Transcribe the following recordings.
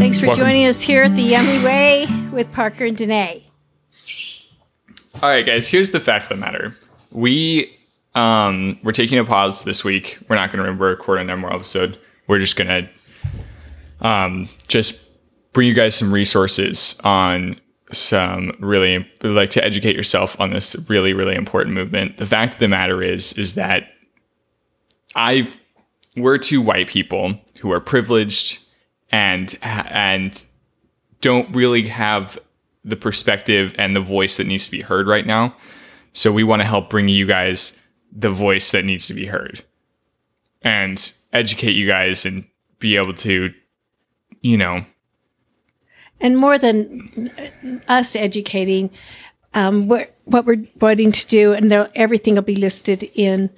Thanks for Welcome. joining us here at the Yummy Way with Parker and Danae. All right, guys, here's the fact of the matter. We um we're taking a pause this week. We're not going to record another more episode. We're just going to um just bring you guys some resources on some really like to educate yourself on this really really important movement. The fact of the matter is is that I've we're two white people who are privileged and and don't really have the perspective and the voice that needs to be heard right now. So we want to help bring you guys the voice that needs to be heard and educate you guys and be able to you know and more than us educating um, what, what we're wanting to do and everything will be listed in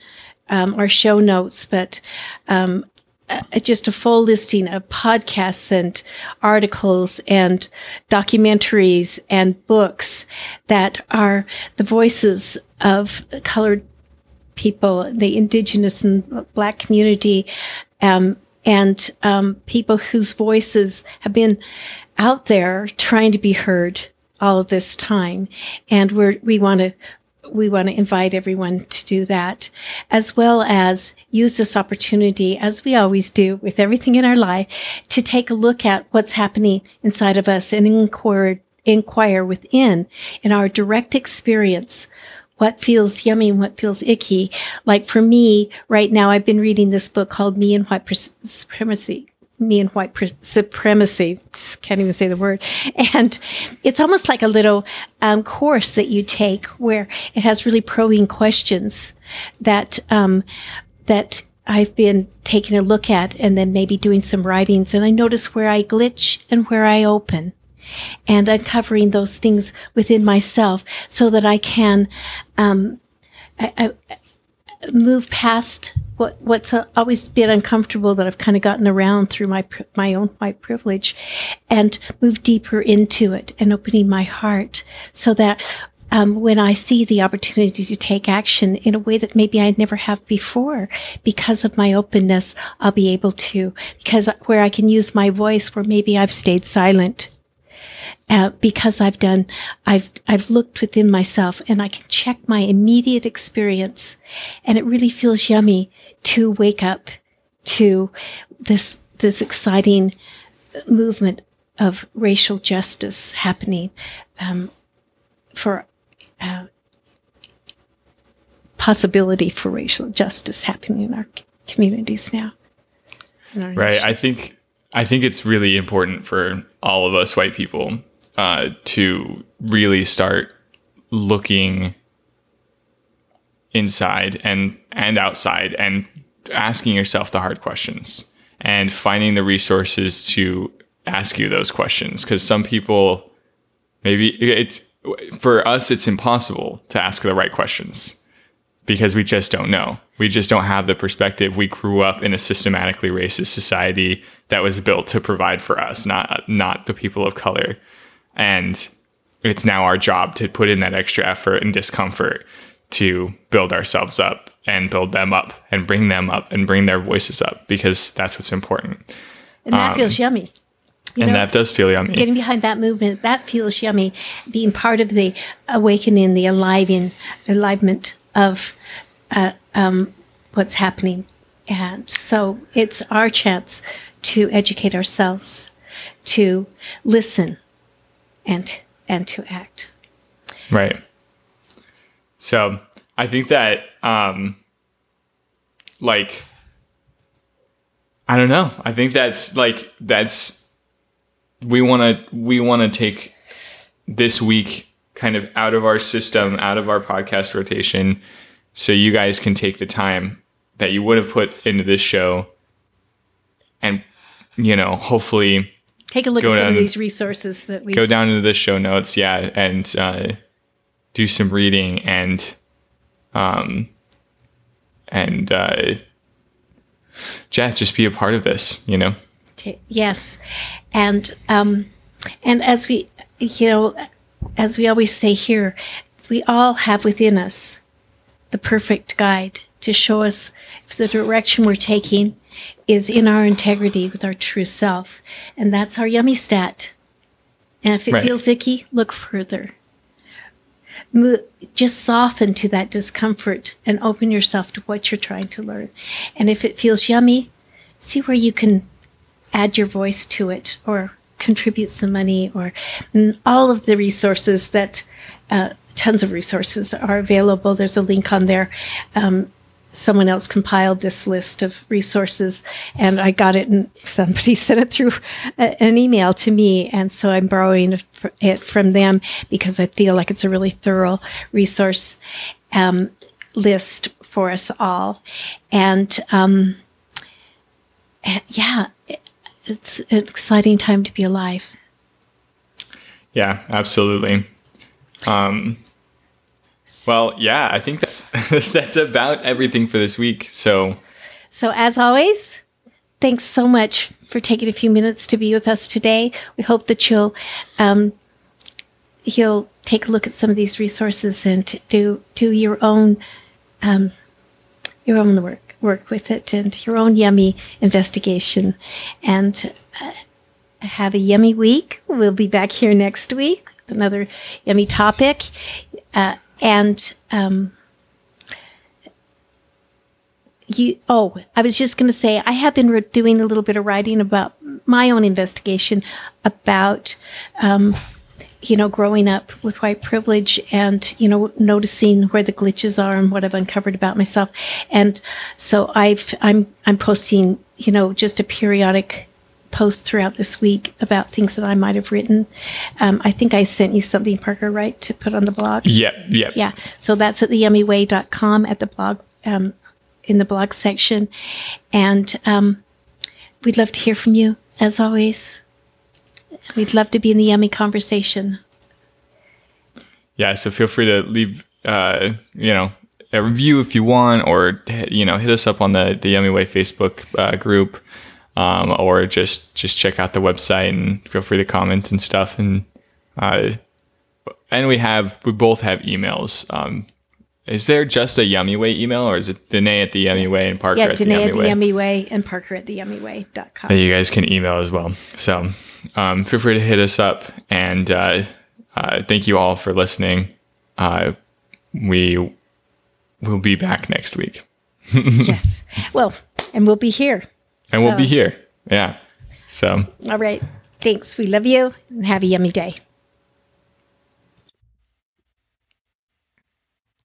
um, our show notes but um, uh, just a full listing of podcasts and articles and documentaries and books that are the voices of colored people, the indigenous and black community, um, and um, people whose voices have been out there trying to be heard all this time. And we're, we want to we want to invite everyone to do that, as well as use this opportunity, as we always do with everything in our life, to take a look at what's happening inside of us and inquire, inquire within in our direct experience what feels yummy and what feels icky. Like for me, right now, I've been reading this book called Me and White Supremacy me and white supremacy. Just can't even say the word. And it's almost like a little um, course that you take where it has really probing questions that um, that I've been taking a look at, and then maybe doing some writings. And I notice where I glitch and where I open. And uncovering those things within myself so that I can um, I, I, move past what what's always been uncomfortable that I've kind of gotten around through my my own white privilege, and move deeper into it and opening my heart so that. Um, when I see the opportunity to take action in a way that maybe I never have before, because of my openness, I'll be able to. Because where I can use my voice, where maybe I've stayed silent, uh, because I've done, I've, I've looked within myself and I can check my immediate experience. And it really feels yummy to wake up to this, this exciting movement of racial justice happening, um, for, uh, possibility for racial justice happening in our communities now. Right. Nation. I think, I think it's really important for all of us white people uh, to really start looking inside and and outside and asking yourself the hard questions and finding the resources to ask you those questions. Because some people maybe it's for us it's impossible to ask the right questions because we just don't know. We just don't have the perspective. We grew up in a systematically racist society that was built to provide for us not not the people of color and it's now our job to put in that extra effort and discomfort to build ourselves up and build them up and bring them up and bring their voices up because that's what's important. And that um, feels yummy. You and know, that does feel yummy. Getting behind that movement, that feels yummy. Being part of the awakening, the aliving, alivement of uh, um, what's happening. And so it's our chance to educate ourselves, to listen, and and to act. Right. So I think that um like I don't know. I think that's like that's we want to we want to take this week kind of out of our system, out of our podcast rotation so you guys can take the time that you would have put into this show and you know, hopefully take a look at some of these resources that we go down into the show notes, yeah, and uh, do some reading and um and uh, yeah, just be a part of this, you know. Yes, and um, and as we, you know, as we always say here, we all have within us the perfect guide to show us if the direction we're taking is in our integrity with our true self. And that's our yummy stat. And if it Right. feels icky, look further. Mo- Just soften to that discomfort and open yourself to what you're trying to learn. And if it feels yummy, see where you can add your voice to it or contribute some money or all of the resources that uh, tons of resources are available. There's a link on there. Um, someone else compiled this list of resources and I got it and somebody sent it through a, an email to me. And so I'm borrowing it from them because I feel like it's a really thorough resource um, list for us all. And um, eh, yeah, it's an exciting time to be alive. Yeah, absolutely. Um, well, yeah, I think that's that's about everything for this week. So, So, as always, thanks so much for taking a few minutes to be with us today. We hope that you'll um, you'll take a look at some of these resources and do do your own um, your own work work with it and your own yummy investigation and uh, have a yummy week. We'll be back here next week another yummy topic uh, and. Um, you oh i was just going to say i have been re- doing a little bit of writing about my own investigation about um, you know growing up with white privilege and you know noticing where the glitches are and what i've uncovered about myself and so i've i'm i'm posting you know just a periodic post throughout this week about things that i might have written um, i think i sent you something parker right to put on the blog yep, yep. yeah. So that's at theyummyway.com at the blog, um, in the blog section. And um, we'd love to hear from you, as always. We'd love to be in the yummy conversation. yeah so feel free to leave uh you know a review if you want or you know hit us up on the the yummy way facebook uh, group um or just just check out the website and feel free to comment and stuff and uh and we have we both have emails um is there just a yummy way email or is it Danae at the yummy way and parker Yeah, at the Danae yummy at the Yummy Way and Parker at the yummy yummyway.com. that you guys can email as well. So um, feel free to hit us up. And uh, uh, thank you all for listening. Uh, we will be back next week. yes. Well, and we'll be here. And we'll be here. Yeah. So All right. Thanks. We love you and have a yummy day.